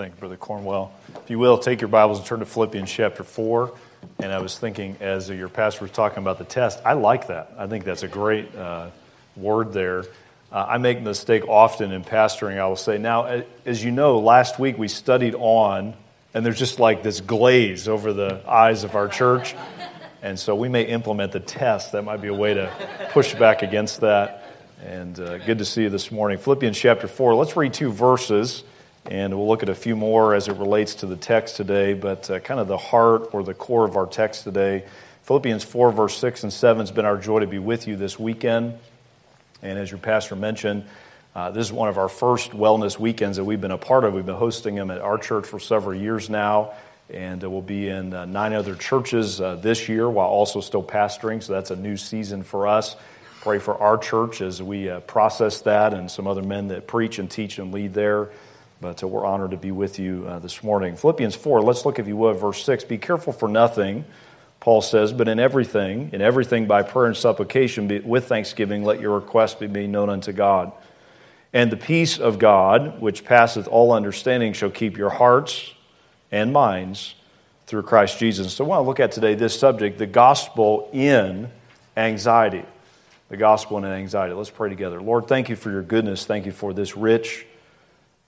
Thank you, Brother Cornwell. If you will, take your Bibles and turn to Philippians chapter 4. And I was thinking, as your pastor was talking about the test, I like that. I think that's a great uh, word there. Uh, I make a mistake often in pastoring. I will say, now, as you know, last week we studied on, and there's just like this glaze over the eyes of our church. And so we may implement the test. That might be a way to push back against that. And uh, good to see you this morning. Philippians chapter 4. Let's read two verses. And we'll look at a few more as it relates to the text today, but uh, kind of the heart or the core of our text today. Philippians 4, verse 6 and 7 has been our joy to be with you this weekend. And as your pastor mentioned, uh, this is one of our first wellness weekends that we've been a part of. We've been hosting them at our church for several years now, and uh, we'll be in uh, nine other churches uh, this year while also still pastoring. So that's a new season for us. Pray for our church as we uh, process that and some other men that preach and teach and lead there. But uh, we're honored to be with you uh, this morning. Philippians 4, let's look, if you would, verse 6. Be careful for nothing, Paul says, but in everything, in everything by prayer and supplication, be, with thanksgiving, let your requests be made known unto God. And the peace of God, which passeth all understanding, shall keep your hearts and minds through Christ Jesus. So I want to look at today this subject, the gospel in anxiety. The gospel in anxiety. Let's pray together. Lord, thank you for your goodness. Thank you for this rich,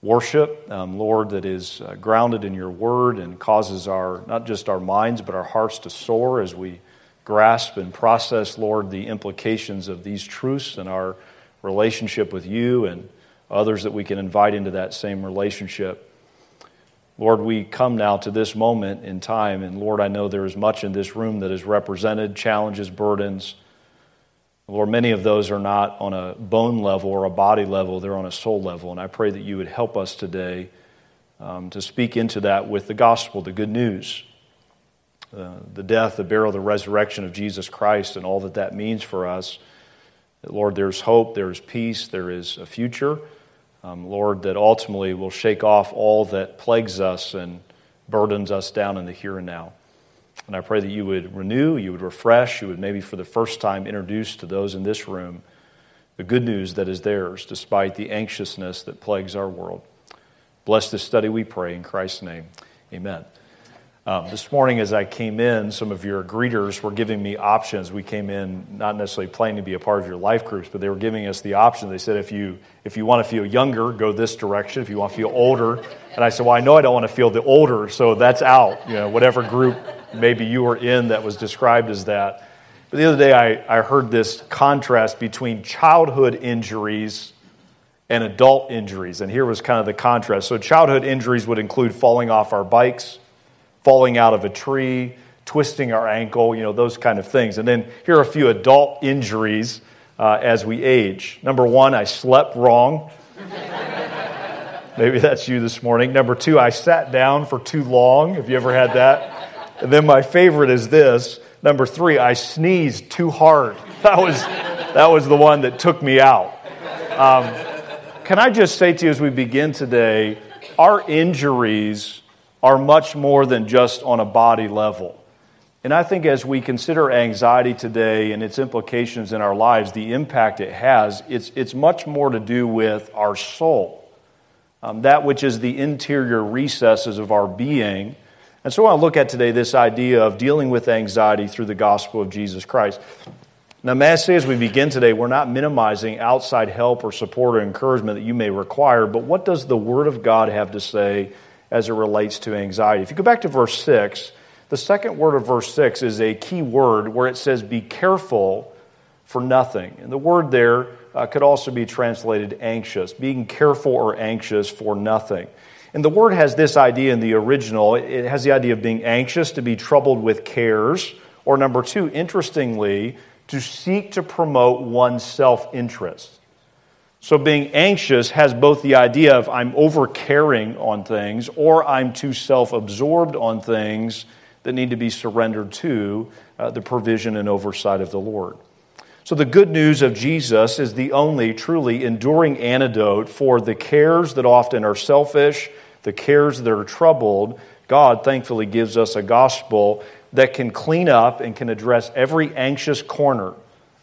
worship, um, Lord, that is uh, grounded in your word and causes our, not just our minds, but our hearts to soar as we grasp and process, Lord, the implications of these truths and our relationship with you and others that we can invite into that same relationship. Lord, we come now to this moment in time, and Lord, I know there is much in this room that is represented challenges, burdens, Lord, many of those are not on a bone level or a body level, they're on a soul level. And I pray that you would help us today um, to speak into that with the gospel, the good news, uh, the death, the burial, the resurrection of Jesus Christ, and all that that means for us. Lord, there's hope, there is peace, there is a future. Um, Lord, that ultimately will shake off all that plagues us and burdens us down in the here and now. And I pray that you would renew, you would refresh, you would maybe for the first time introduce to those in this room the good news that is theirs despite the anxiousness that plagues our world. Bless this study, we pray, in Christ's name. Amen. Um, this morning, as I came in, some of your greeters were giving me options. We came in not necessarily planning to be a part of your life groups, but they were giving us the option. They said, if you, if you want to feel younger, go this direction. If you want to feel older. And I said, well, I know I don't want to feel the older, so that's out. You know, whatever group maybe you were in that was described as that. But the other day, I, I heard this contrast between childhood injuries and adult injuries. And here was kind of the contrast. So, childhood injuries would include falling off our bikes, falling out of a tree, twisting our ankle, you know, those kind of things. And then here are a few adult injuries uh, as we age. Number one, I slept wrong. Maybe that's you this morning. Number two, I sat down for too long. Have you ever had that? And then my favorite is this. Number three, I sneezed too hard. That was, that was the one that took me out. Um, can I just say to you as we begin today, our injuries are much more than just on a body level. And I think as we consider anxiety today and its implications in our lives, the impact it has, it's, it's much more to do with our soul, um, that which is the interior recesses of our being and so I want to look at today this idea of dealing with anxiety through the gospel of Jesus Christ. Now, may I say as we begin today, we're not minimizing outside help or support or encouragement that you may require, but what does the Word of God have to say as it relates to anxiety? If you go back to verse 6, the second word of verse 6 is a key word where it says, Be careful for nothing. And the word there uh, could also be translated anxious, being careful or anxious for nothing. And the word has this idea in the original. It has the idea of being anxious, to be troubled with cares, or number two, interestingly, to seek to promote one's self interest. So being anxious has both the idea of I'm over caring on things, or I'm too self absorbed on things that need to be surrendered to uh, the provision and oversight of the Lord. So, the good news of Jesus is the only truly enduring antidote for the cares that often are selfish the cares that are troubled, God thankfully gives us a gospel that can clean up and can address every anxious corner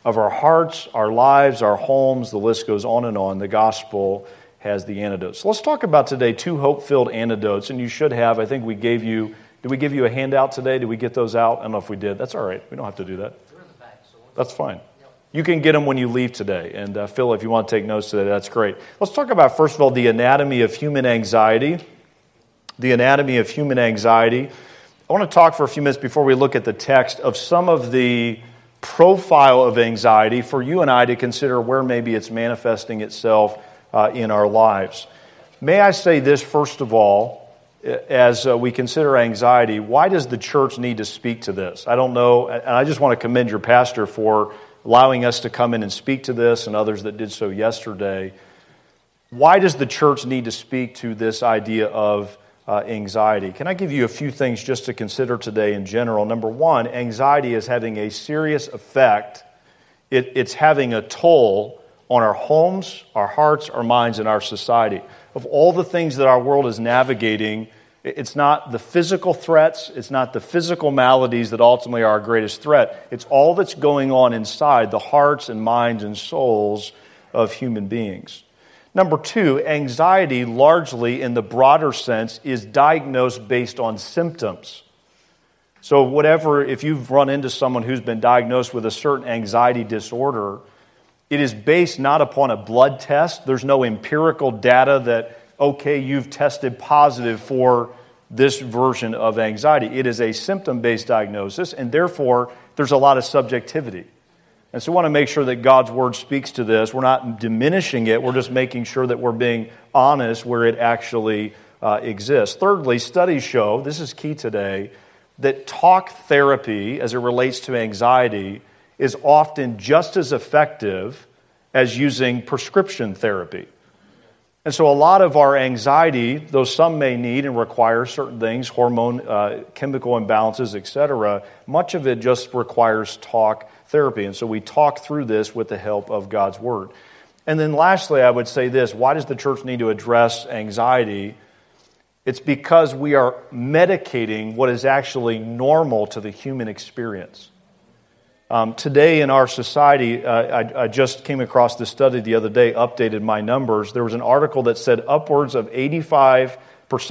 of our hearts, our lives, our homes. The list goes on and on. The gospel has the antidotes. So let's talk about today two hope filled antidotes, and you should have. I think we gave you, did we give you a handout today? Did we get those out? I don't know if we did. That's all right. We don't have to do that. That's fine. You can get them when you leave today. And uh, Phil, if you want to take notes today, that's great. Let's talk about, first of all, the anatomy of human anxiety. The anatomy of human anxiety. I want to talk for a few minutes before we look at the text of some of the profile of anxiety for you and I to consider where maybe it's manifesting itself uh, in our lives. May I say this, first of all, as uh, we consider anxiety, why does the church need to speak to this? I don't know, and I just want to commend your pastor for allowing us to come in and speak to this and others that did so yesterday. Why does the church need to speak to this idea of uh, anxiety? Can I give you a few things just to consider today in general? Number one, anxiety is having a serious effect, it, it's having a toll on our homes, our hearts, our minds, and our society. Of all the things that our world is navigating, it's not the physical threats, it's not the physical maladies that ultimately are our greatest threat. It's all that's going on inside the hearts and minds and souls of human beings. Number two, anxiety, largely in the broader sense, is diagnosed based on symptoms. So, whatever, if you've run into someone who's been diagnosed with a certain anxiety disorder, it is based not upon a blood test. There's no empirical data that okay, you've tested positive for this version of anxiety. It is a symptom based diagnosis, and therefore there's a lot of subjectivity. And so we want to make sure that God's word speaks to this. We're not diminishing it, we're just making sure that we're being honest where it actually uh, exists. Thirdly, studies show this is key today that talk therapy as it relates to anxiety is often just as effective as using prescription therapy. And so, a lot of our anxiety, though some may need and require certain things, hormone, uh, chemical imbalances, etc., much of it just requires talk therapy. And so, we talk through this with the help of God's Word. And then, lastly, I would say this why does the church need to address anxiety? It's because we are medicating what is actually normal to the human experience. Um, today in our society, uh, I, I, just came across this study the other day, updated my numbers. There was an article that said upwards of 85%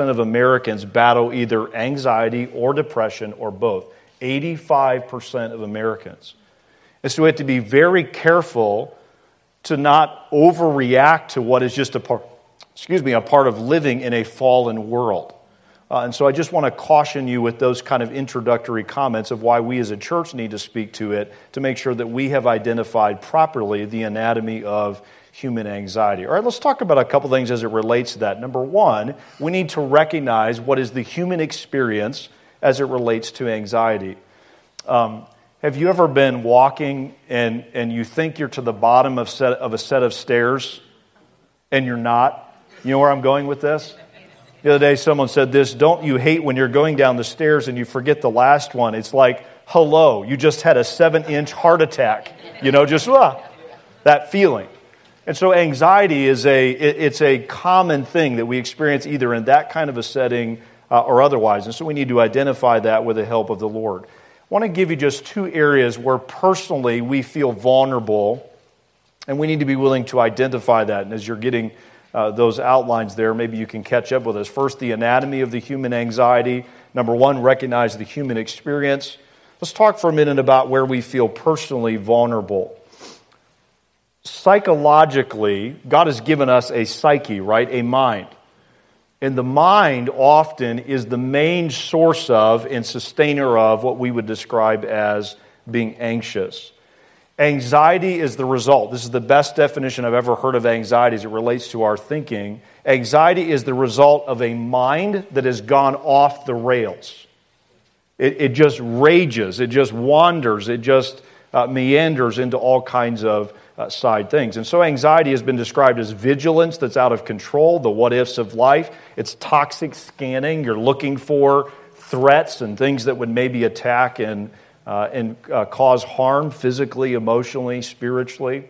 of Americans battle either anxiety or depression or both. 85% of Americans. And so we have to be very careful to not overreact to what is just a part, excuse me, a part of living in a fallen world. Uh, and so I just want to caution you with those kind of introductory comments of why we as a church need to speak to it to make sure that we have identified properly the anatomy of human anxiety. All right, let's talk about a couple things as it relates to that. Number one, we need to recognize what is the human experience as it relates to anxiety. Um, have you ever been walking and, and you think you're to the bottom of, set, of a set of stairs and you're not? You know where I'm going with this? The other day, someone said this Don't you hate when you're going down the stairs and you forget the last one? It's like, hello, you just had a seven inch heart attack. You know, just ah, that feeling. And so, anxiety is a, it's a common thing that we experience either in that kind of a setting uh, or otherwise. And so, we need to identify that with the help of the Lord. I want to give you just two areas where personally we feel vulnerable, and we need to be willing to identify that. And as you're getting uh, those outlines there. Maybe you can catch up with us. First, the anatomy of the human anxiety. Number one, recognize the human experience. Let's talk for a minute about where we feel personally vulnerable. Psychologically, God has given us a psyche, right? A mind. And the mind often is the main source of and sustainer of what we would describe as being anxious. Anxiety is the result. This is the best definition I've ever heard of anxiety as it relates to our thinking. Anxiety is the result of a mind that has gone off the rails. It, it just rages, it just wanders, it just uh, meanders into all kinds of uh, side things. And so anxiety has been described as vigilance that's out of control, the what ifs of life. It's toxic scanning. You're looking for threats and things that would maybe attack and uh, and uh, cause harm physically, emotionally, spiritually.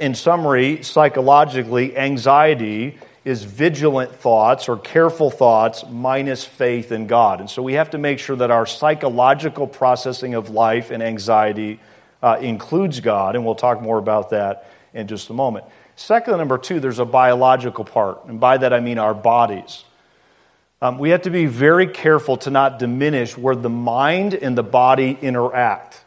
In summary, psychologically, anxiety is vigilant thoughts or careful thoughts minus faith in God. And so we have to make sure that our psychological processing of life and anxiety uh, includes God, and we'll talk more about that in just a moment. Second, number two, there's a biological part. And by that I mean our bodies. Um, we have to be very careful to not diminish where the mind and the body interact.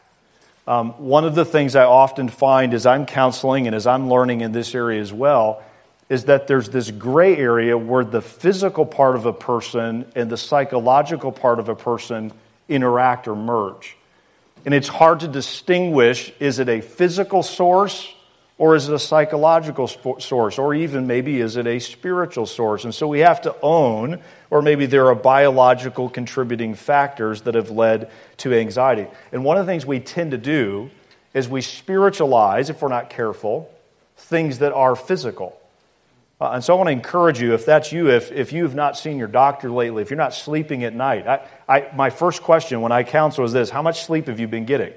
Um, one of the things I often find as I'm counseling and as I'm learning in this area as well is that there's this gray area where the physical part of a person and the psychological part of a person interact or merge. And it's hard to distinguish is it a physical source or is it a psychological source? Or even maybe is it a spiritual source? And so we have to own, or maybe there are biological contributing factors that have led to anxiety. And one of the things we tend to do is we spiritualize, if we're not careful, things that are physical. Uh, and so I want to encourage you, if that's you, if, if you have not seen your doctor lately, if you're not sleeping at night, I, I, my first question when I counsel is this How much sleep have you been getting?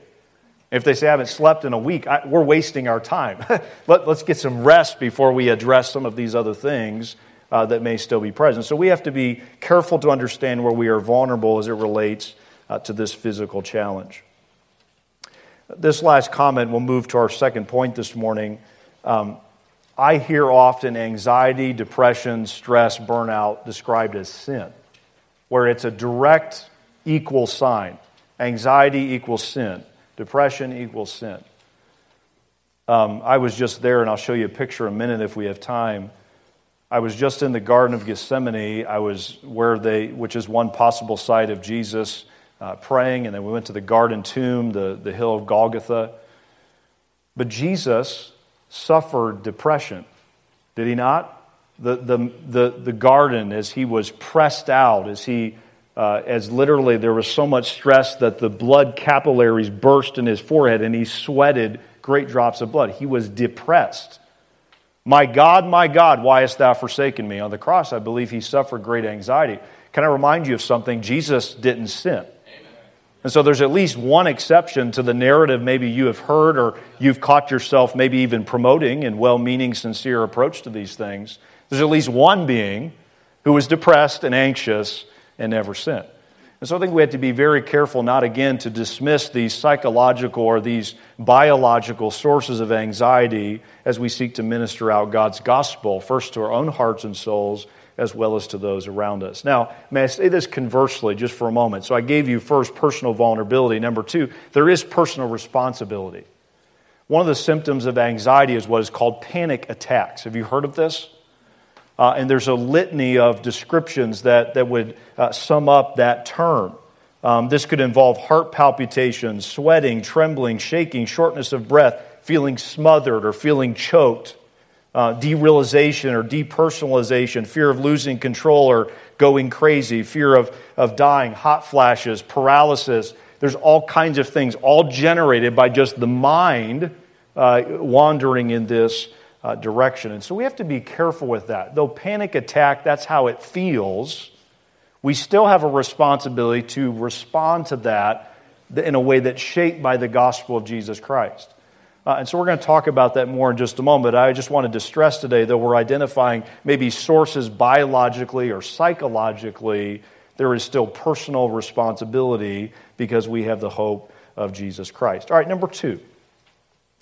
If they say I haven't slept in a week, I, we're wasting our time. Let, us get some rest before we address some of these other things uh, that may still be present. So we have to be careful to understand where we are vulnerable as it relates uh, to this physical challenge. This last comment, we'll move to our second point this morning. Um, I hear often anxiety, depression, stress, burnout described as sin, where it's a direct equal sign. Anxiety equals sin, depression equals sin. Um, I was just there, and I'll show you a picture in a minute if we have time. I was just in the Garden of Gethsemane. I was where they, which is one possible site of Jesus uh, praying, and then we went to the garden tomb, the, the hill of Golgotha. But Jesus suffered depression, did he not? The, the, the, the garden, as he was pressed out, as he uh, as literally there was so much stress that the blood capillaries burst in his forehead and he sweated great drops of blood. He was depressed. My God, my God, why hast thou forsaken me? On the cross, I believe he suffered great anxiety. Can I remind you of something? Jesus didn't sin. And so there's at least one exception to the narrative maybe you have heard or you've caught yourself maybe even promoting in well meaning, sincere approach to these things. There's at least one being who was depressed and anxious and never sinned. And so I think we have to be very careful not again to dismiss these psychological or these biological sources of anxiety as we seek to minister out God's gospel, first to our own hearts and souls as well as to those around us. Now, may I say this conversely just for a moment? So I gave you first personal vulnerability. Number two, there is personal responsibility. One of the symptoms of anxiety is what is called panic attacks. Have you heard of this? Uh, and there's a litany of descriptions that, that would uh, sum up that term. Um, this could involve heart palpitations, sweating, trembling, shaking, shortness of breath, feeling smothered or feeling choked, uh, derealization or depersonalization, fear of losing control or going crazy, fear of, of dying, hot flashes, paralysis. There's all kinds of things, all generated by just the mind uh, wandering in this uh, direction. And so we have to be careful with that. Though panic attack, that's how it feels, we still have a responsibility to respond to that in a way that's shaped by the gospel of Jesus Christ. Uh, and so we're going to talk about that more in just a moment. I just wanted to stress today that we're identifying maybe sources biologically or psychologically. There is still personal responsibility because we have the hope of Jesus Christ. All right, number two.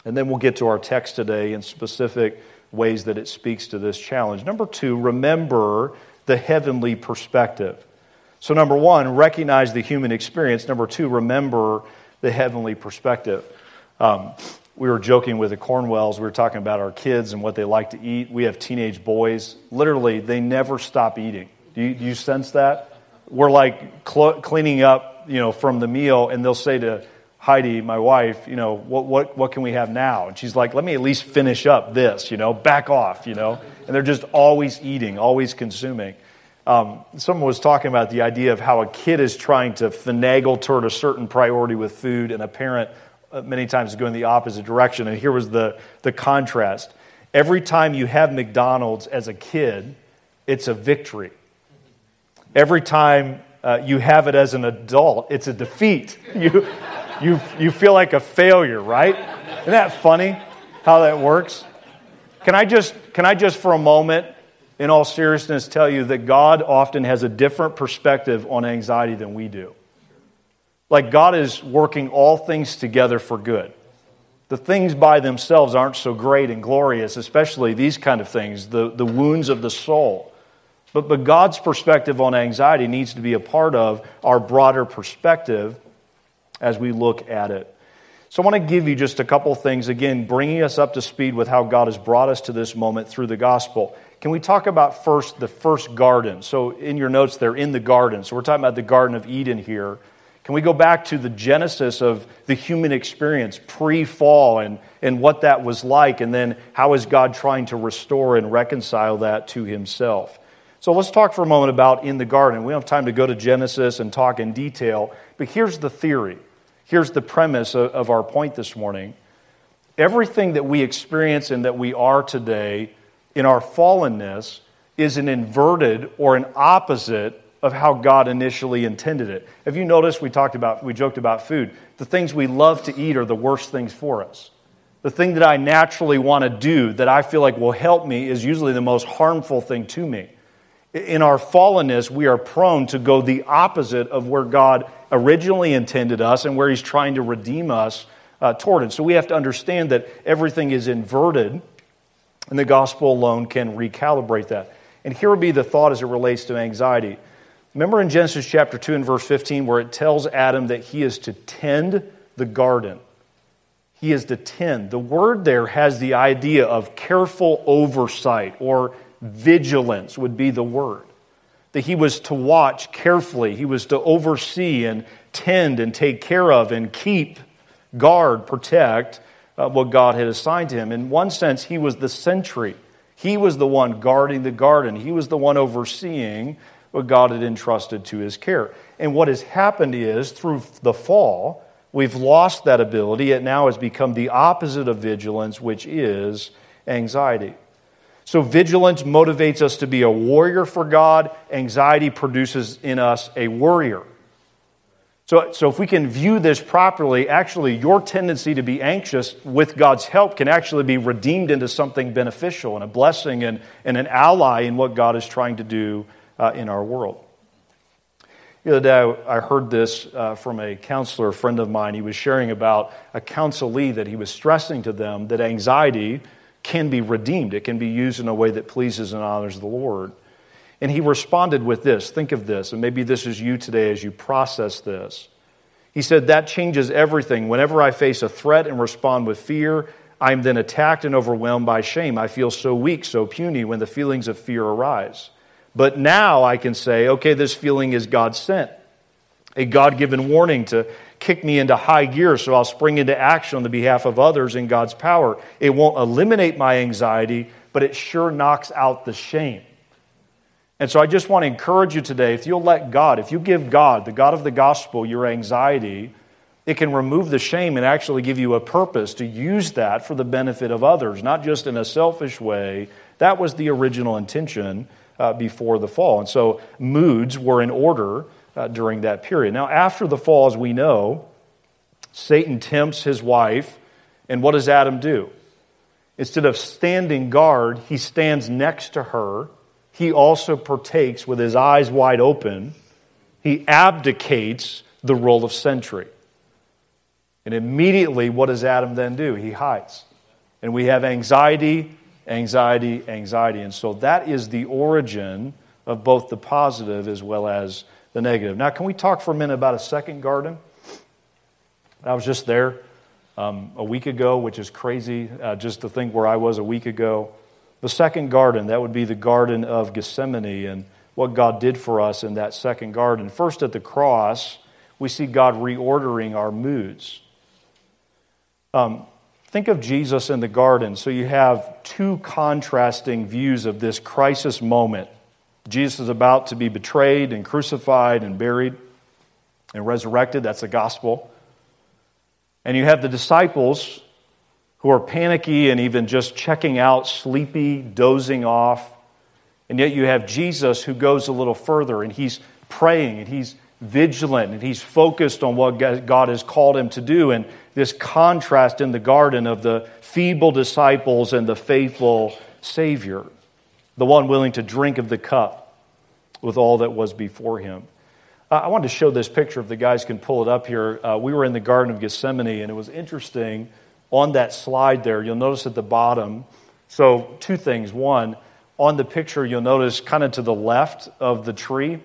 And then we'll get to our text today in specific ways that it speaks to this challenge. Number two, remember the heavenly perspective. So, number one, recognize the human experience. Number two, remember the heavenly perspective. Um, we were joking with the Cornwells. We were talking about our kids and what they like to eat. We have teenage boys. Literally, they never stop eating. Do you, do you sense that? We're like cl- cleaning up, you know, from the meal, and they'll say to Heidi, my wife, you know, what, what, what can we have now? And she's like, let me at least finish up this, you know, back off, you know. And they're just always eating, always consuming. Um, someone was talking about the idea of how a kid is trying to finagle toward a certain priority with food, and a parent uh, many times going the opposite direction. And here was the, the contrast. Every time you have McDonald's as a kid, it's a victory. Every time uh, you have it as an adult, it's a defeat. You, you, you feel like a failure, right? Isn't that funny how that works? Can I just, can I just for a moment, in all seriousness, tell you that God often has a different perspective on anxiety than we do? Like God is working all things together for good. The things by themselves aren't so great and glorious, especially these kind of things, the, the wounds of the soul. But, but God's perspective on anxiety needs to be a part of our broader perspective as we look at it. So I want to give you just a couple things, again, bringing us up to speed with how God has brought us to this moment through the gospel. Can we talk about first the first garden? So in your notes, they're in the garden. So we're talking about the Garden of Eden here. Can we go back to the genesis of the human experience pre fall and, and what that was like, and then how is God trying to restore and reconcile that to himself? So let's talk for a moment about in the garden. We don't have time to go to Genesis and talk in detail, but here's the theory Here's the premise of our point this morning. Everything that we experience and that we are today in our fallenness is an inverted or an opposite of how God initially intended it. Have you noticed we talked about, we joked about food? The things we love to eat are the worst things for us. The thing that I naturally want to do that I feel like will help me is usually the most harmful thing to me. In our fallenness, we are prone to go the opposite of where God originally intended us and where He's trying to redeem us uh, toward it. So we have to understand that everything is inverted, and the gospel alone can recalibrate that. And here would be the thought as it relates to anxiety. Remember in Genesis chapter 2 and verse 15 where it tells Adam that he is to tend the garden. He is to tend. The word there has the idea of careful oversight or vigilance would be the word. That he was to watch carefully, he was to oversee and tend and take care of and keep, guard, protect uh, what God had assigned to him. In one sense, he was the sentry. He was the one guarding the garden, he was the one overseeing what God had entrusted to his care. And what has happened is, through the fall, we've lost that ability. It now has become the opposite of vigilance, which is anxiety. So, vigilance motivates us to be a warrior for God, anxiety produces in us a worrier. So, so, if we can view this properly, actually, your tendency to be anxious with God's help can actually be redeemed into something beneficial and a blessing and, and an ally in what God is trying to do uh, in our world. The other day, I heard this uh, from a counselor, a friend of mine. He was sharing about a counselee that he was stressing to them that anxiety can be redeemed. It can be used in a way that pleases and honors the Lord. And he responded with this think of this, and maybe this is you today as you process this. He said, That changes everything. Whenever I face a threat and respond with fear, I am then attacked and overwhelmed by shame. I feel so weak, so puny when the feelings of fear arise. But now I can say, okay, this feeling is God sent, a God given warning to kick me into high gear so I'll spring into action on the behalf of others in God's power. It won't eliminate my anxiety, but it sure knocks out the shame. And so I just want to encourage you today if you'll let God, if you give God, the God of the gospel, your anxiety, it can remove the shame and actually give you a purpose to use that for the benefit of others, not just in a selfish way. That was the original intention uh, before the fall. And so moods were in order uh, during that period. Now, after the fall, as we know, Satan tempts his wife, and what does Adam do? Instead of standing guard, he stands next to her. He also partakes with his eyes wide open. He abdicates the role of sentry. And immediately, what does Adam then do? He hides. And we have anxiety, anxiety, anxiety. And so that is the origin of both the positive as well as the negative. Now, can we talk for a minute about a second garden? I was just there um, a week ago, which is crazy uh, just to think where I was a week ago. The second garden, that would be the Garden of Gethsemane, and what God did for us in that second garden. First, at the cross, we see God reordering our moods. Um, think of Jesus in the garden. So you have two contrasting views of this crisis moment. Jesus is about to be betrayed and crucified and buried and resurrected. That's the gospel. And you have the disciples who are panicky and even just checking out, sleepy, dozing off. And yet you have Jesus who goes a little further and he's praying and he's vigilant and he's focused on what God has called him to do. And this contrast in the garden of the feeble disciples and the faithful Savior the one willing to drink of the cup with all that was before him. Uh, I wanted to show this picture if the guys can pull it up here. Uh, we were in the Garden of Gethsemane, and it was interesting on that slide there, you'll notice at the bottom. So, two things. One, on the picture, you'll notice kind of to the left of the tree,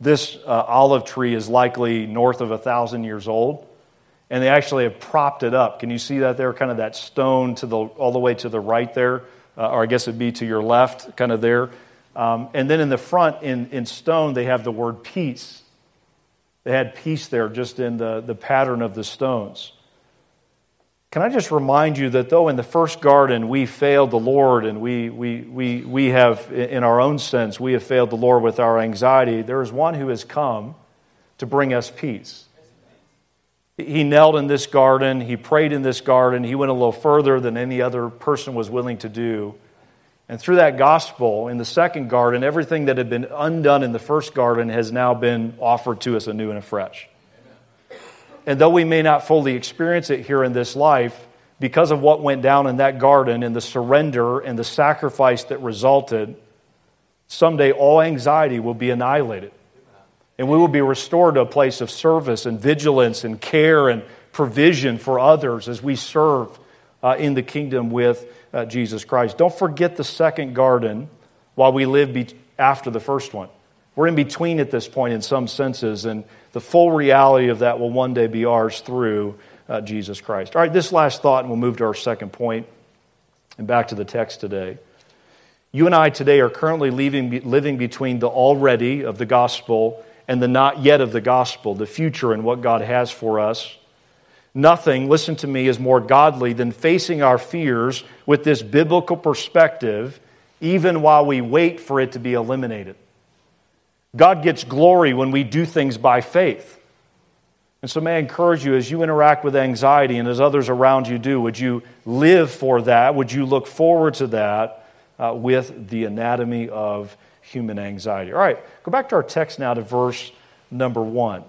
this uh, olive tree is likely north of a thousand years old. And they actually have propped it up. Can you see that there? Kind of that stone to the, all the way to the right there, uh, or I guess it'd be to your left, kind of there. Um, and then in the front, in, in stone, they have the word peace. They had peace there just in the, the pattern of the stones. Can I just remind you that though in the first garden we failed the Lord and we, we, we, we have, in our own sense, we have failed the Lord with our anxiety, there is one who has come to bring us peace. He knelt in this garden, he prayed in this garden, he went a little further than any other person was willing to do. And through that gospel, in the second garden, everything that had been undone in the first garden has now been offered to us anew and afresh. And though we may not fully experience it here in this life, because of what went down in that garden and the surrender and the sacrifice that resulted, someday all anxiety will be annihilated. And we will be restored to a place of service and vigilance and care and provision for others as we serve uh, in the kingdom with uh, Jesus Christ. Don't forget the second garden while we live be- after the first one. We're in between at this point in some senses, and the full reality of that will one day be ours through uh, Jesus Christ. All right, this last thought, and we'll move to our second point and back to the text today. You and I today are currently leaving, living between the already of the gospel and the not yet of the gospel, the future and what God has for us. Nothing, listen to me, is more godly than facing our fears with this biblical perspective, even while we wait for it to be eliminated. God gets glory when we do things by faith. And so, may I encourage you as you interact with anxiety and as others around you do, would you live for that? Would you look forward to that uh, with the anatomy of human anxiety? All right, go back to our text now to verse number one.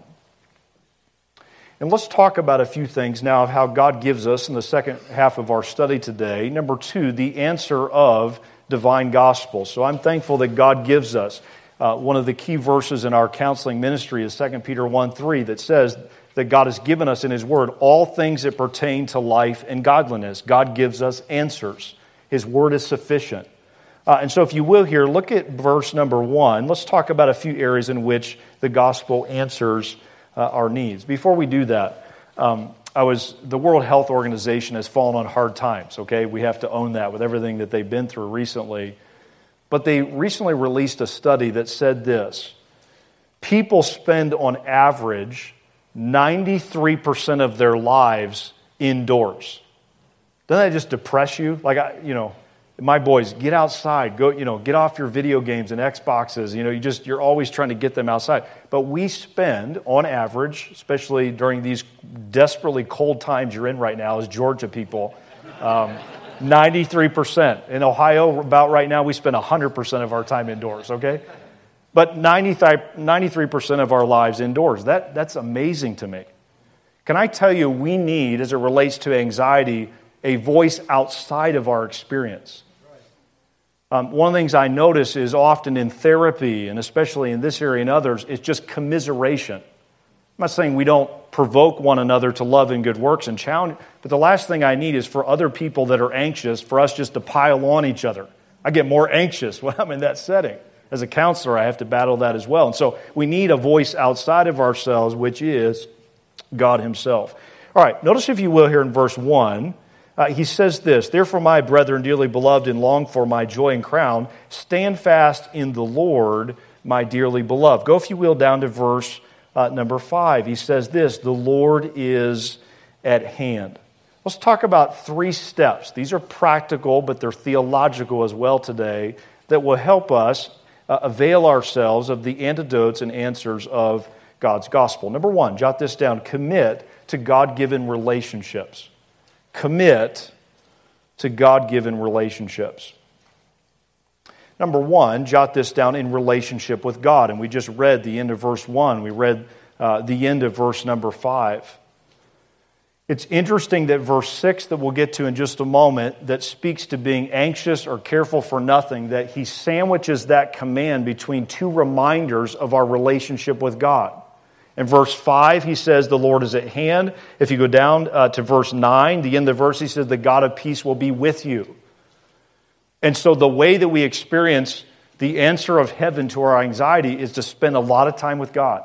And let's talk about a few things now of how God gives us in the second half of our study today. Number two, the answer of divine gospel. So I'm thankful that God gives us. Uh, one of the key verses in our counseling ministry is 2 Peter 1 3 that says that God has given us in His Word all things that pertain to life and godliness. God gives us answers, His Word is sufficient. Uh, and so, if you will, here, look at verse number 1. Let's talk about a few areas in which the gospel answers uh, our needs. Before we do that, um, I was the World Health Organization has fallen on hard times. Okay, we have to own that with everything that they've been through recently. But they recently released a study that said this: people spend on average 93% of their lives indoors. Doesn't that just depress you? Like I, you know, my boys, get outside. Go, you know, get off your video games and Xboxes. You know, you just you're always trying to get them outside. But we spend, on average, especially during these desperately cold times you're in right now, as Georgia people, um, 93%. In Ohio, about right now, we spend 100% of our time indoors. Okay, but 93% of our lives indoors. That that's amazing to me. Can I tell you, we need, as it relates to anxiety, a voice outside of our experience. Um, one of the things I notice is often in therapy, and especially in this area and others, it's just commiseration. I'm not saying we don't provoke one another to love and good works and challenge, but the last thing I need is for other people that are anxious for us just to pile on each other. I get more anxious when I'm in that setting. As a counselor, I have to battle that as well. And so we need a voice outside of ourselves, which is God Himself. All right, notice, if you will, here in verse 1 uh, he says this Therefore, my brethren, dearly beloved and long for my joy and crown, stand fast in the Lord, my dearly beloved. Go, if you will, down to verse uh, number five. He says this The Lord is at hand. Let's talk about three steps. These are practical, but they're theological as well today that will help us uh, avail ourselves of the antidotes and answers of God's gospel. Number one, jot this down commit to God given relationships commit to God given relationships. Number one, jot this down in relationship with God. And we just read the end of verse one, we read uh, the end of verse number five. It's interesting that verse 6, that we'll get to in just a moment, that speaks to being anxious or careful for nothing, that he sandwiches that command between two reminders of our relationship with God. In verse 5, he says, The Lord is at hand. If you go down uh, to verse 9, the end of the verse, he says, The God of peace will be with you. And so, the way that we experience the answer of heaven to our anxiety is to spend a lot of time with God.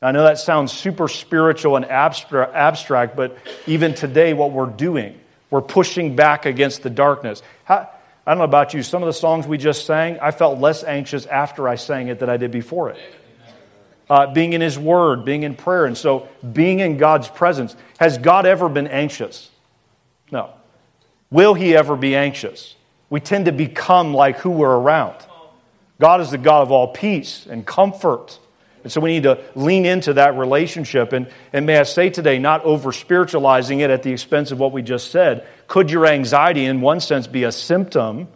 I know that sounds super spiritual and abstract, but even today, what we're doing, we're pushing back against the darkness. How, I don't know about you, some of the songs we just sang, I felt less anxious after I sang it than I did before it uh, being in His Word, being in prayer. And so, being in God's presence. Has God ever been anxious? No. Will He ever be anxious? We tend to become like who we're around. God is the God of all peace and comfort. And so we need to lean into that relationship. And, and may I say today, not over spiritualizing it at the expense of what we just said, could your anxiety, in one sense, be a symptom,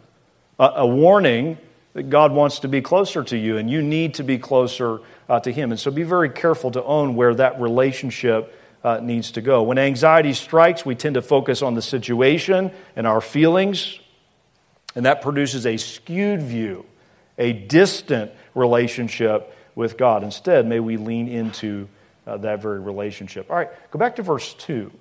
a, a warning that God wants to be closer to you and you need to be closer uh, to Him. And so be very careful to own where that relationship uh, needs to go. When anxiety strikes, we tend to focus on the situation and our feelings, and that produces a skewed view, a distant relationship with God. Instead, may we lean into uh, that very relationship. All right, go back to verse 2.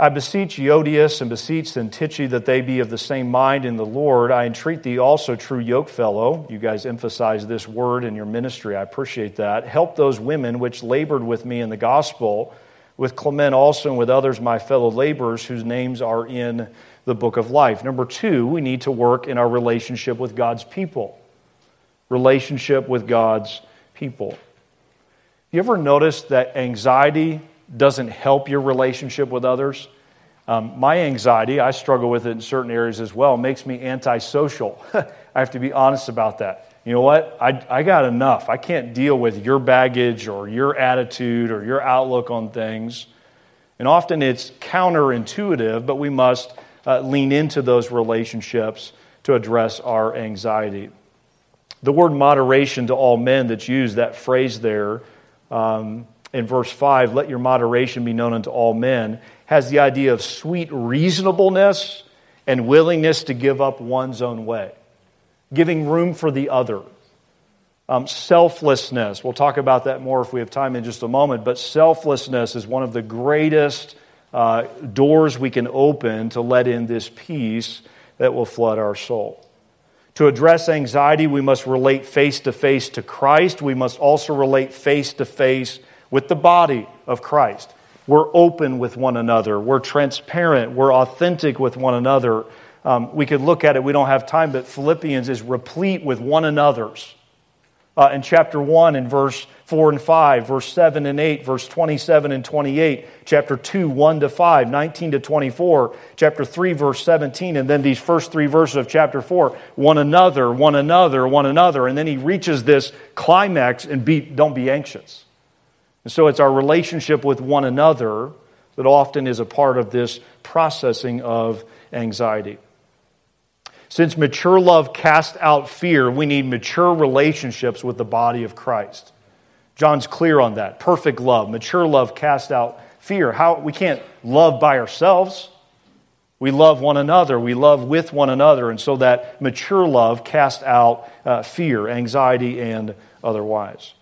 I beseech Euodias and beseech Syntyche that they be of the same mind in the Lord. I entreat thee also, true yokefellow. You guys emphasize this word in your ministry. I appreciate that. Help those women which labored with me in the gospel, with Clement also and with others, my fellow laborers, whose names are in the book of life. Number two, we need to work in our relationship with God's people. Relationship with God's people. You ever notice that anxiety doesn't help your relationship with others. Um, my anxiety, I struggle with it in certain areas as well, makes me antisocial. I have to be honest about that. You know what? I, I got enough. I can't deal with your baggage or your attitude or your outlook on things. And often it's counterintuitive, but we must uh, lean into those relationships to address our anxiety. The word moderation to all men that's used, that phrase there, um, in verse 5, let your moderation be known unto all men, has the idea of sweet reasonableness and willingness to give up one's own way, giving room for the other. Um, selflessness, we'll talk about that more if we have time in just a moment, but selflessness is one of the greatest uh, doors we can open to let in this peace that will flood our soul. To address anxiety, we must relate face to face to Christ. We must also relate face to face with the body of Christ. We're open with one another. We're transparent. We're authentic with one another. Um, we could look at it, we don't have time, but Philippians is replete with one another's. Uh, in chapter 1, in verse 4 and 5, verse 7 and 8, verse 27 and 28, chapter 2, 1 to 5, 19 to 24, chapter 3, verse 17, and then these first three verses of chapter 4, one another, one another, one another. And then he reaches this climax and be, don't be anxious. And so it's our relationship with one another that often is a part of this processing of anxiety. Since mature love casts out fear, we need mature relationships with the body of Christ. John's clear on that. Perfect love, mature love casts out fear. How we can't love by ourselves. We love one another. We love with one another. And so that mature love casts out uh, fear, anxiety, and otherwise.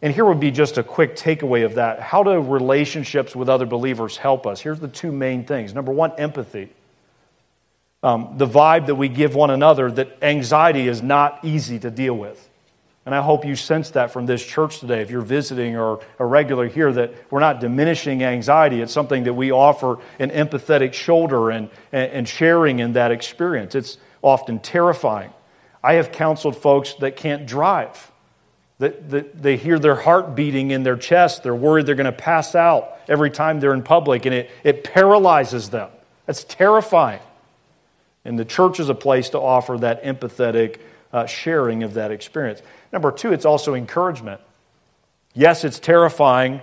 And here would be just a quick takeaway of that. How do relationships with other believers help us? Here's the two main things. Number one, empathy. Um, the vibe that we give one another that anxiety is not easy to deal with. And I hope you sense that from this church today. If you're visiting or a regular here, that we're not diminishing anxiety. It's something that we offer an empathetic shoulder and, and sharing in that experience. It's often terrifying. I have counseled folks that can't drive they hear their heart beating in their chest. They're worried they're going to pass out every time they're in public, and it, it paralyzes them. That's terrifying. And the church is a place to offer that empathetic uh, sharing of that experience. Number two, it's also encouragement. Yes, it's terrifying,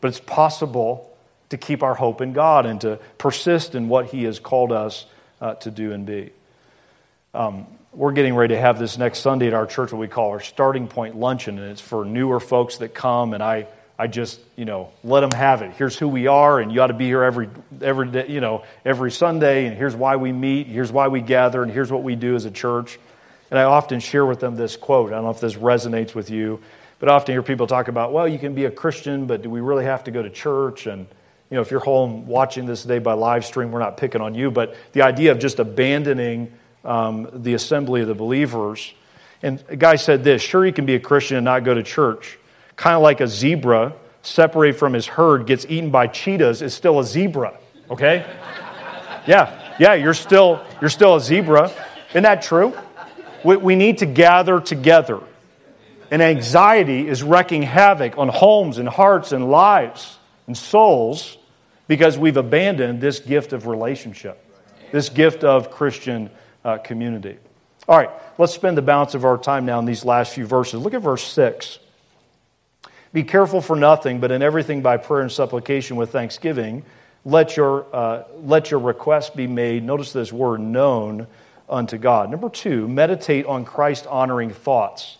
but it's possible to keep our hope in God and to persist in what He has called us uh, to do and be. Um, we're getting ready to have this next Sunday at our church, what we call our starting point luncheon, and it's for newer folks that come, and I, I just, you know, let them have it. Here's who we are, and you ought to be here every, every day, you know, every Sunday, and here's why we meet, here's why we gather, and here's what we do as a church. And I often share with them this quote. I don't know if this resonates with you, but I often hear people talk about, well, you can be a Christian, but do we really have to go to church? And, you know, if you're home watching this today by live stream, we're not picking on you, but the idea of just abandoning um, the assembly of the believers. And a guy said this sure, you can be a Christian and not go to church. Kind of like a zebra separated from his herd gets eaten by cheetahs is still a zebra, okay? Yeah, yeah, you're still, you're still a zebra. Isn't that true? We, we need to gather together. And anxiety is wreaking havoc on homes and hearts and lives and souls because we've abandoned this gift of relationship, this gift of Christian uh, community. All right, let's spend the balance of our time now in these last few verses. Look at verse 6. Be careful for nothing, but in everything by prayer and supplication with thanksgiving, let your, uh, let your requests be made, notice this word, known unto God. Number two, meditate on Christ honoring thoughts.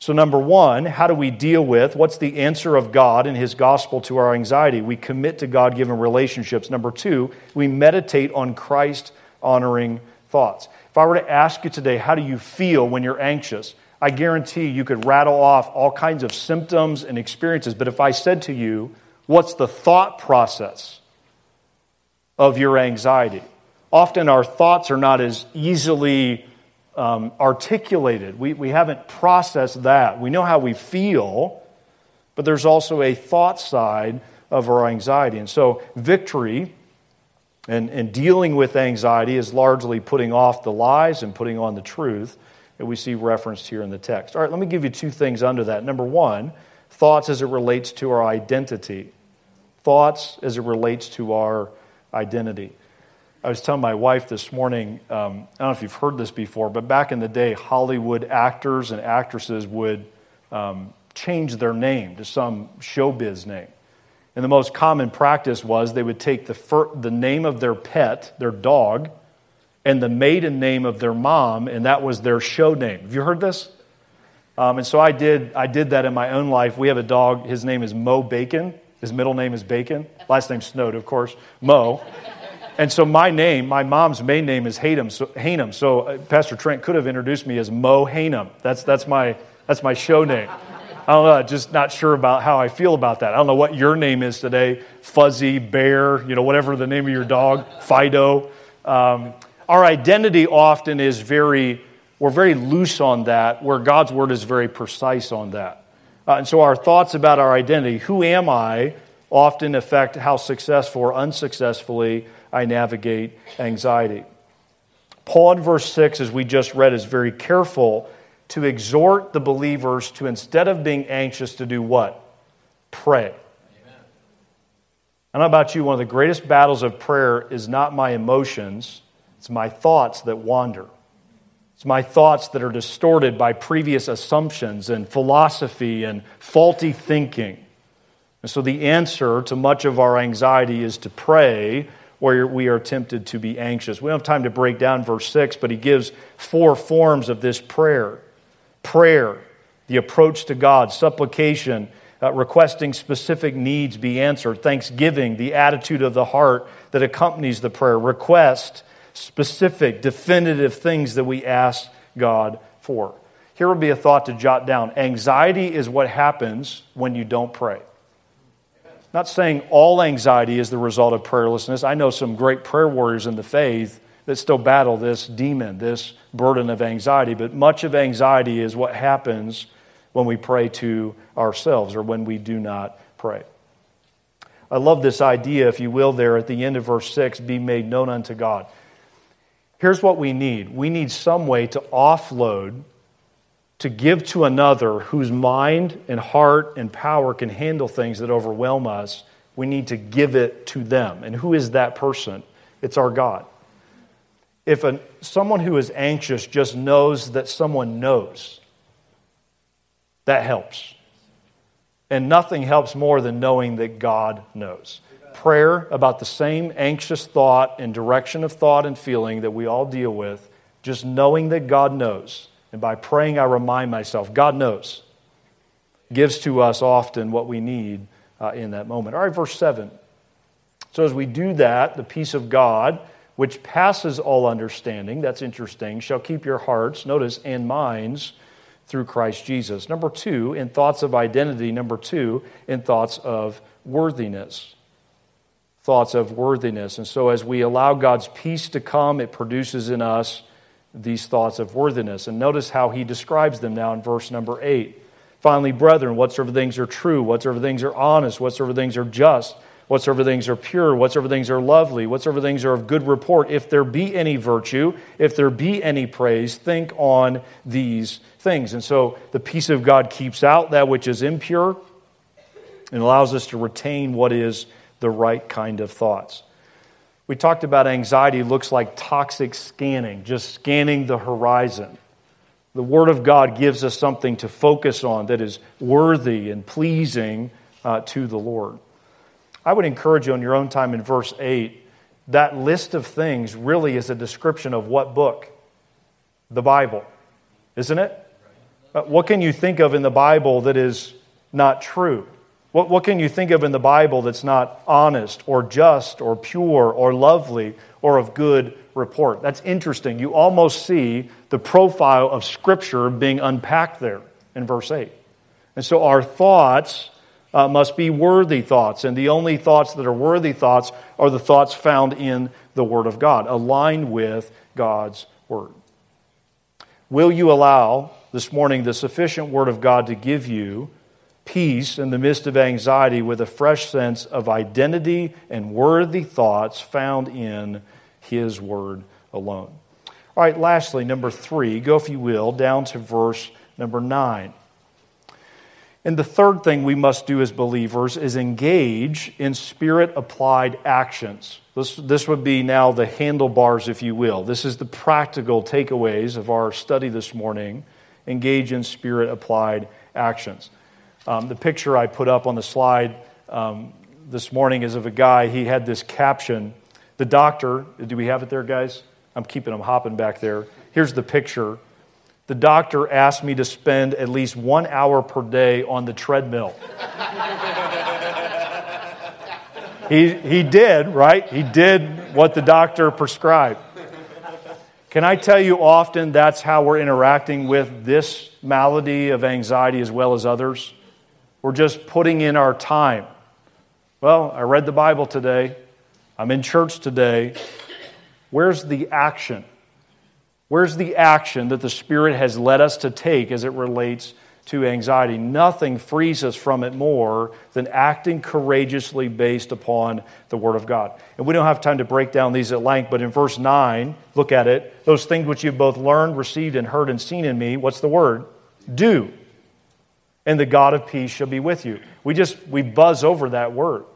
So, number one, how do we deal with what's the answer of God and His gospel to our anxiety? We commit to God given relationships. Number two, we meditate on Christ honoring thoughts. If I were to ask you today, how do you feel when you're anxious? I guarantee you could rattle off all kinds of symptoms and experiences. But if I said to you, what's the thought process of your anxiety? Often our thoughts are not as easily um, articulated. We, we haven't processed that. We know how we feel, but there's also a thought side of our anxiety. And so, victory and, and dealing with anxiety is largely putting off the lies and putting on the truth that we see referenced here in the text. All right, let me give you two things under that. Number one, thoughts as it relates to our identity. Thoughts as it relates to our identity. I was telling my wife this morning, um, I don't know if you've heard this before, but back in the day, Hollywood actors and actresses would um, change their name to some showbiz name. And the most common practice was they would take the, fir- the name of their pet, their dog, and the maiden name of their mom, and that was their show name. Have you heard this? Um, and so I did, I did that in my own life. We have a dog, his name is Mo Bacon. His middle name is Bacon. Last name Snowed, of course. Mo. And so my name, my mom's main name is Hainham. So, Hainham. so uh, Pastor Trent could have introduced me as Mo Hainham. That's, that's, my, that's my show name. I don't know, just not sure about how I feel about that. I don't know what your name is today Fuzzy, Bear, you know, whatever the name of your dog, Fido. Um, our identity often is very, we're very loose on that, where God's word is very precise on that. Uh, and so our thoughts about our identity, who am I, often affect how successful or unsuccessfully I navigate anxiety. Paul in verse 6, as we just read, is very careful to exhort the believers to, instead of being anxious, to do what? Pray. Amen. I don't know about you, one of the greatest battles of prayer is not my emotions, it's my thoughts that wander. It's my thoughts that are distorted by previous assumptions and philosophy and faulty thinking. And so the answer to much of our anxiety is to pray where we are tempted to be anxious. We don't have time to break down verse 6, but he gives four forms of this prayer prayer, the approach to God, supplication, uh, requesting specific needs be answered, thanksgiving, the attitude of the heart that accompanies the prayer, request, specific, definitive things that we ask God for. Here would be a thought to jot down anxiety is what happens when you don't pray. Not saying all anxiety is the result of prayerlessness. I know some great prayer warriors in the faith that still battle this demon, this burden of anxiety, but much of anxiety is what happens when we pray to ourselves or when we do not pray. I love this idea, if you will, there at the end of verse 6 be made known unto God. Here's what we need we need some way to offload to give to another whose mind and heart and power can handle things that overwhelm us, we need to give it to them. And who is that person? It's our God. If a, someone who is anxious just knows that someone knows, that helps. And nothing helps more than knowing that God knows. Prayer about the same anxious thought and direction of thought and feeling that we all deal with, just knowing that God knows and by praying, I remind myself God knows, gives to us often what we need uh, in that moment. All right, verse 7. So as we do that, the peace of God, which passes all understanding, that's interesting, shall keep your hearts, notice, and minds through Christ Jesus. Number two, in thoughts of identity. Number two, in thoughts of worthiness. Thoughts of worthiness. And so, as we allow God's peace to come, it produces in us these thoughts of worthiness. And notice how he describes them now in verse number eight. Finally, brethren, whatsoever things are true, whatsoever things are honest, whatsoever things are just, whatsoever things are pure, whatsoever things are lovely, whatsoever things are of good report, if there be any virtue, if there be any praise, think on these things. And so the peace of God keeps out that which is impure and allows us to retain what is the right kind of thoughts. We talked about anxiety looks like toxic scanning, just scanning the horizon. The Word of God gives us something to focus on that is worthy and pleasing uh, to the Lord. I would encourage you on your own time in verse 8, that list of things really is a description of what book? The Bible, isn't it? Uh, what can you think of in the Bible that is not true? What, what can you think of in the Bible that's not honest or just or pure or lovely or of good report? That's interesting. You almost see the profile of Scripture being unpacked there in verse 8. And so our thoughts uh, must be worthy thoughts, and the only thoughts that are worthy thoughts are the thoughts found in the Word of God, aligned with God's Word. Will you allow this morning the sufficient Word of God to give you peace in the midst of anxiety with a fresh sense of identity and worthy thoughts found in His Word alone. All right, lastly, number three, go if you will down to verse number nine. And the third thing we must do as believers is engage in spirit applied actions. This, this would be now the handlebars, if you will. This is the practical takeaways of our study this morning. Engage in spirit applied actions. Um, the picture I put up on the slide um, this morning is of a guy. He had this caption. The doctor, do we have it there, guys? I'm keeping them hopping back there. Here's the picture. The doctor asked me to spend at least one hour per day on the treadmill. he, he did, right? He did what the doctor prescribed. Can I tell you often that's how we're interacting with this malady of anxiety as well as others? We're just putting in our time. Well, I read the Bible today. I'm in church today. Where's the action? Where's the action that the Spirit has led us to take as it relates to anxiety? Nothing frees us from it more than acting courageously based upon the Word of God. And we don't have time to break down these at length, but in verse 9, look at it. Those things which you've both learned, received, and heard and seen in me, what's the word? Do and the God of peace shall be with you. We just we buzz over that word.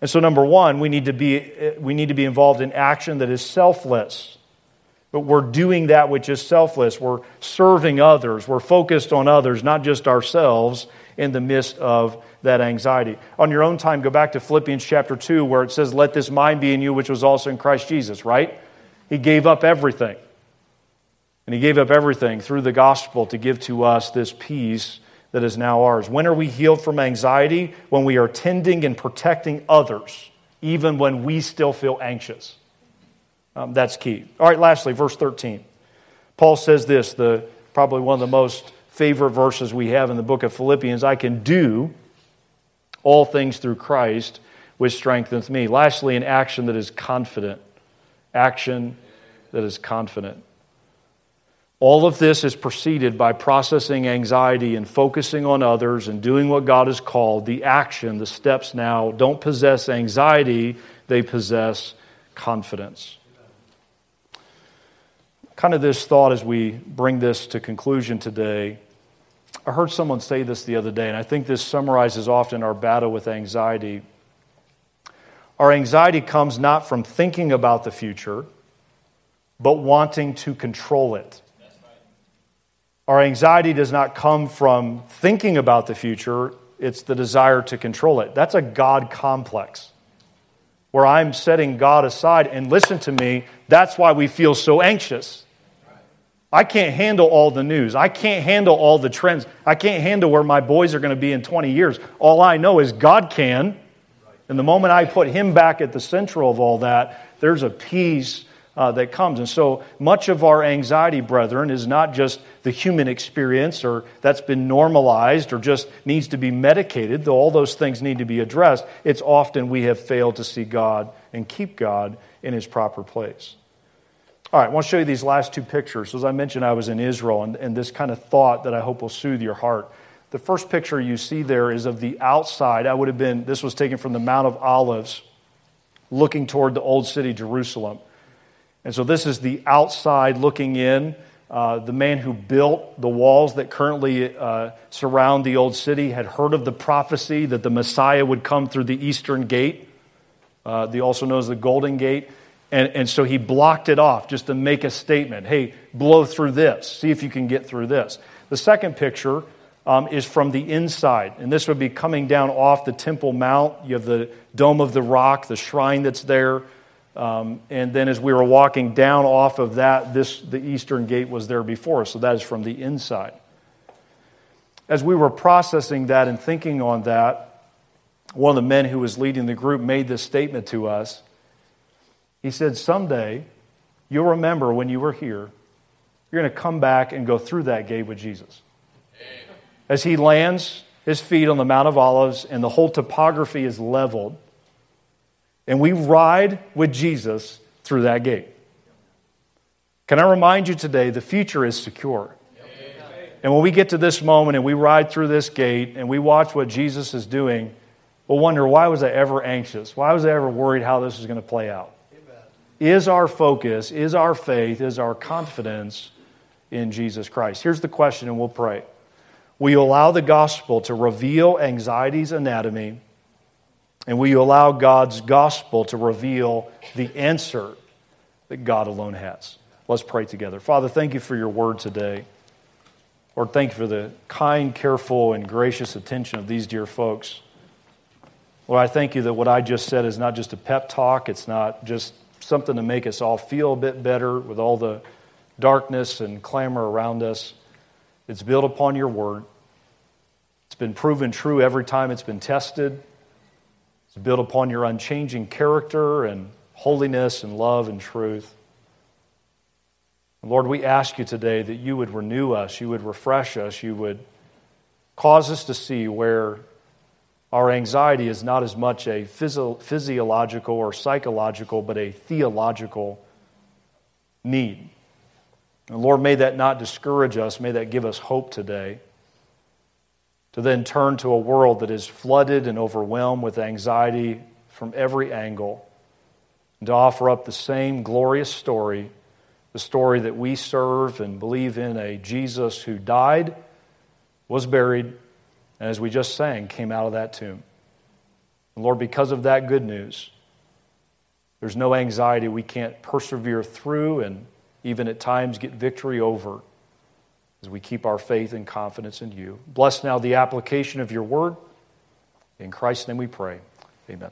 And so number 1, we need to be we need to be involved in action that is selfless. But we're doing that which is selfless. We're serving others. We're focused on others, not just ourselves in the midst of that anxiety. On your own time, go back to Philippians chapter 2, where it says, Let this mind be in you, which was also in Christ Jesus, right? He gave up everything. And he gave up everything through the gospel to give to us this peace that is now ours. When are we healed from anxiety? When we are tending and protecting others, even when we still feel anxious. Um, that's key. All right, lastly, verse 13. Paul says this, the, probably one of the most favorite verses we have in the book of Philippians I can do all things through Christ, which strengthens me. Lastly, an action that is confident. Action that is confident. All of this is preceded by processing anxiety and focusing on others and doing what God has called. The action, the steps now don't possess anxiety, they possess confidence. Kind of this thought as we bring this to conclusion today. I heard someone say this the other day, and I think this summarizes often our battle with anxiety. Our anxiety comes not from thinking about the future, but wanting to control it. Our anxiety does not come from thinking about the future, it's the desire to control it. That's a God complex where I'm setting God aside. And listen to me, that's why we feel so anxious. I can't handle all the news. I can't handle all the trends. I can't handle where my boys are going to be in 20 years. All I know is God can. And the moment I put Him back at the center of all that, there's a peace uh, that comes. And so much of our anxiety, brethren, is not just the human experience or that's been normalized or just needs to be medicated, though all those things need to be addressed. It's often we have failed to see God and keep God in his proper place. All right, I want to show you these last two pictures. As I mentioned, I was in Israel, and, and this kind of thought that I hope will soothe your heart. The first picture you see there is of the outside. I would have been, this was taken from the Mount of Olives, looking toward the old city, Jerusalem. And so this is the outside looking in. Uh, the man who built the walls that currently uh, surround the old city had heard of the prophecy that the Messiah would come through the eastern gate, uh, the also known as the Golden Gate. And, and so he blocked it off just to make a statement hey, blow through this, see if you can get through this. The second picture um, is from the inside, and this would be coming down off the Temple Mount. You have the Dome of the Rock, the shrine that's there. Um, and then as we were walking down off of that, this, the eastern gate was there before us. So that is from the inside. As we were processing that and thinking on that, one of the men who was leading the group made this statement to us. He said, Someday you'll remember when you were here, you're going to come back and go through that gate with Jesus. As he lands his feet on the Mount of Olives and the whole topography is leveled, and we ride with Jesus through that gate. Can I remind you today, the future is secure. And when we get to this moment and we ride through this gate and we watch what Jesus is doing, we'll wonder why was I ever anxious? Why was I ever worried how this is going to play out? Is our focus, is our faith, is our confidence in Jesus Christ? Here's the question, and we'll pray. Will you allow the gospel to reveal anxiety's anatomy? And will you allow God's gospel to reveal the answer that God alone has? Let's pray together. Father, thank you for your word today. Lord, thank you for the kind, careful, and gracious attention of these dear folks. Lord, I thank you that what I just said is not just a pep talk, it's not just something to make us all feel a bit better with all the darkness and clamor around us. It's built upon your word. It's been proven true every time it's been tested. It's built upon your unchanging character and holiness and love and truth. Lord, we ask you today that you would renew us, you would refresh us, you would cause us to see where our anxiety is not as much a physio- physiological or psychological, but a theological need. And Lord, may that not discourage us, may that give us hope today to then turn to a world that is flooded and overwhelmed with anxiety from every angle, and to offer up the same glorious story, the story that we serve and believe in a Jesus who died, was buried, and as we just sang, came out of that tomb. And Lord, because of that good news, there's no anxiety we can't persevere through and even at times get victory over as we keep our faith and confidence in you. Bless now the application of your word. In Christ's name we pray.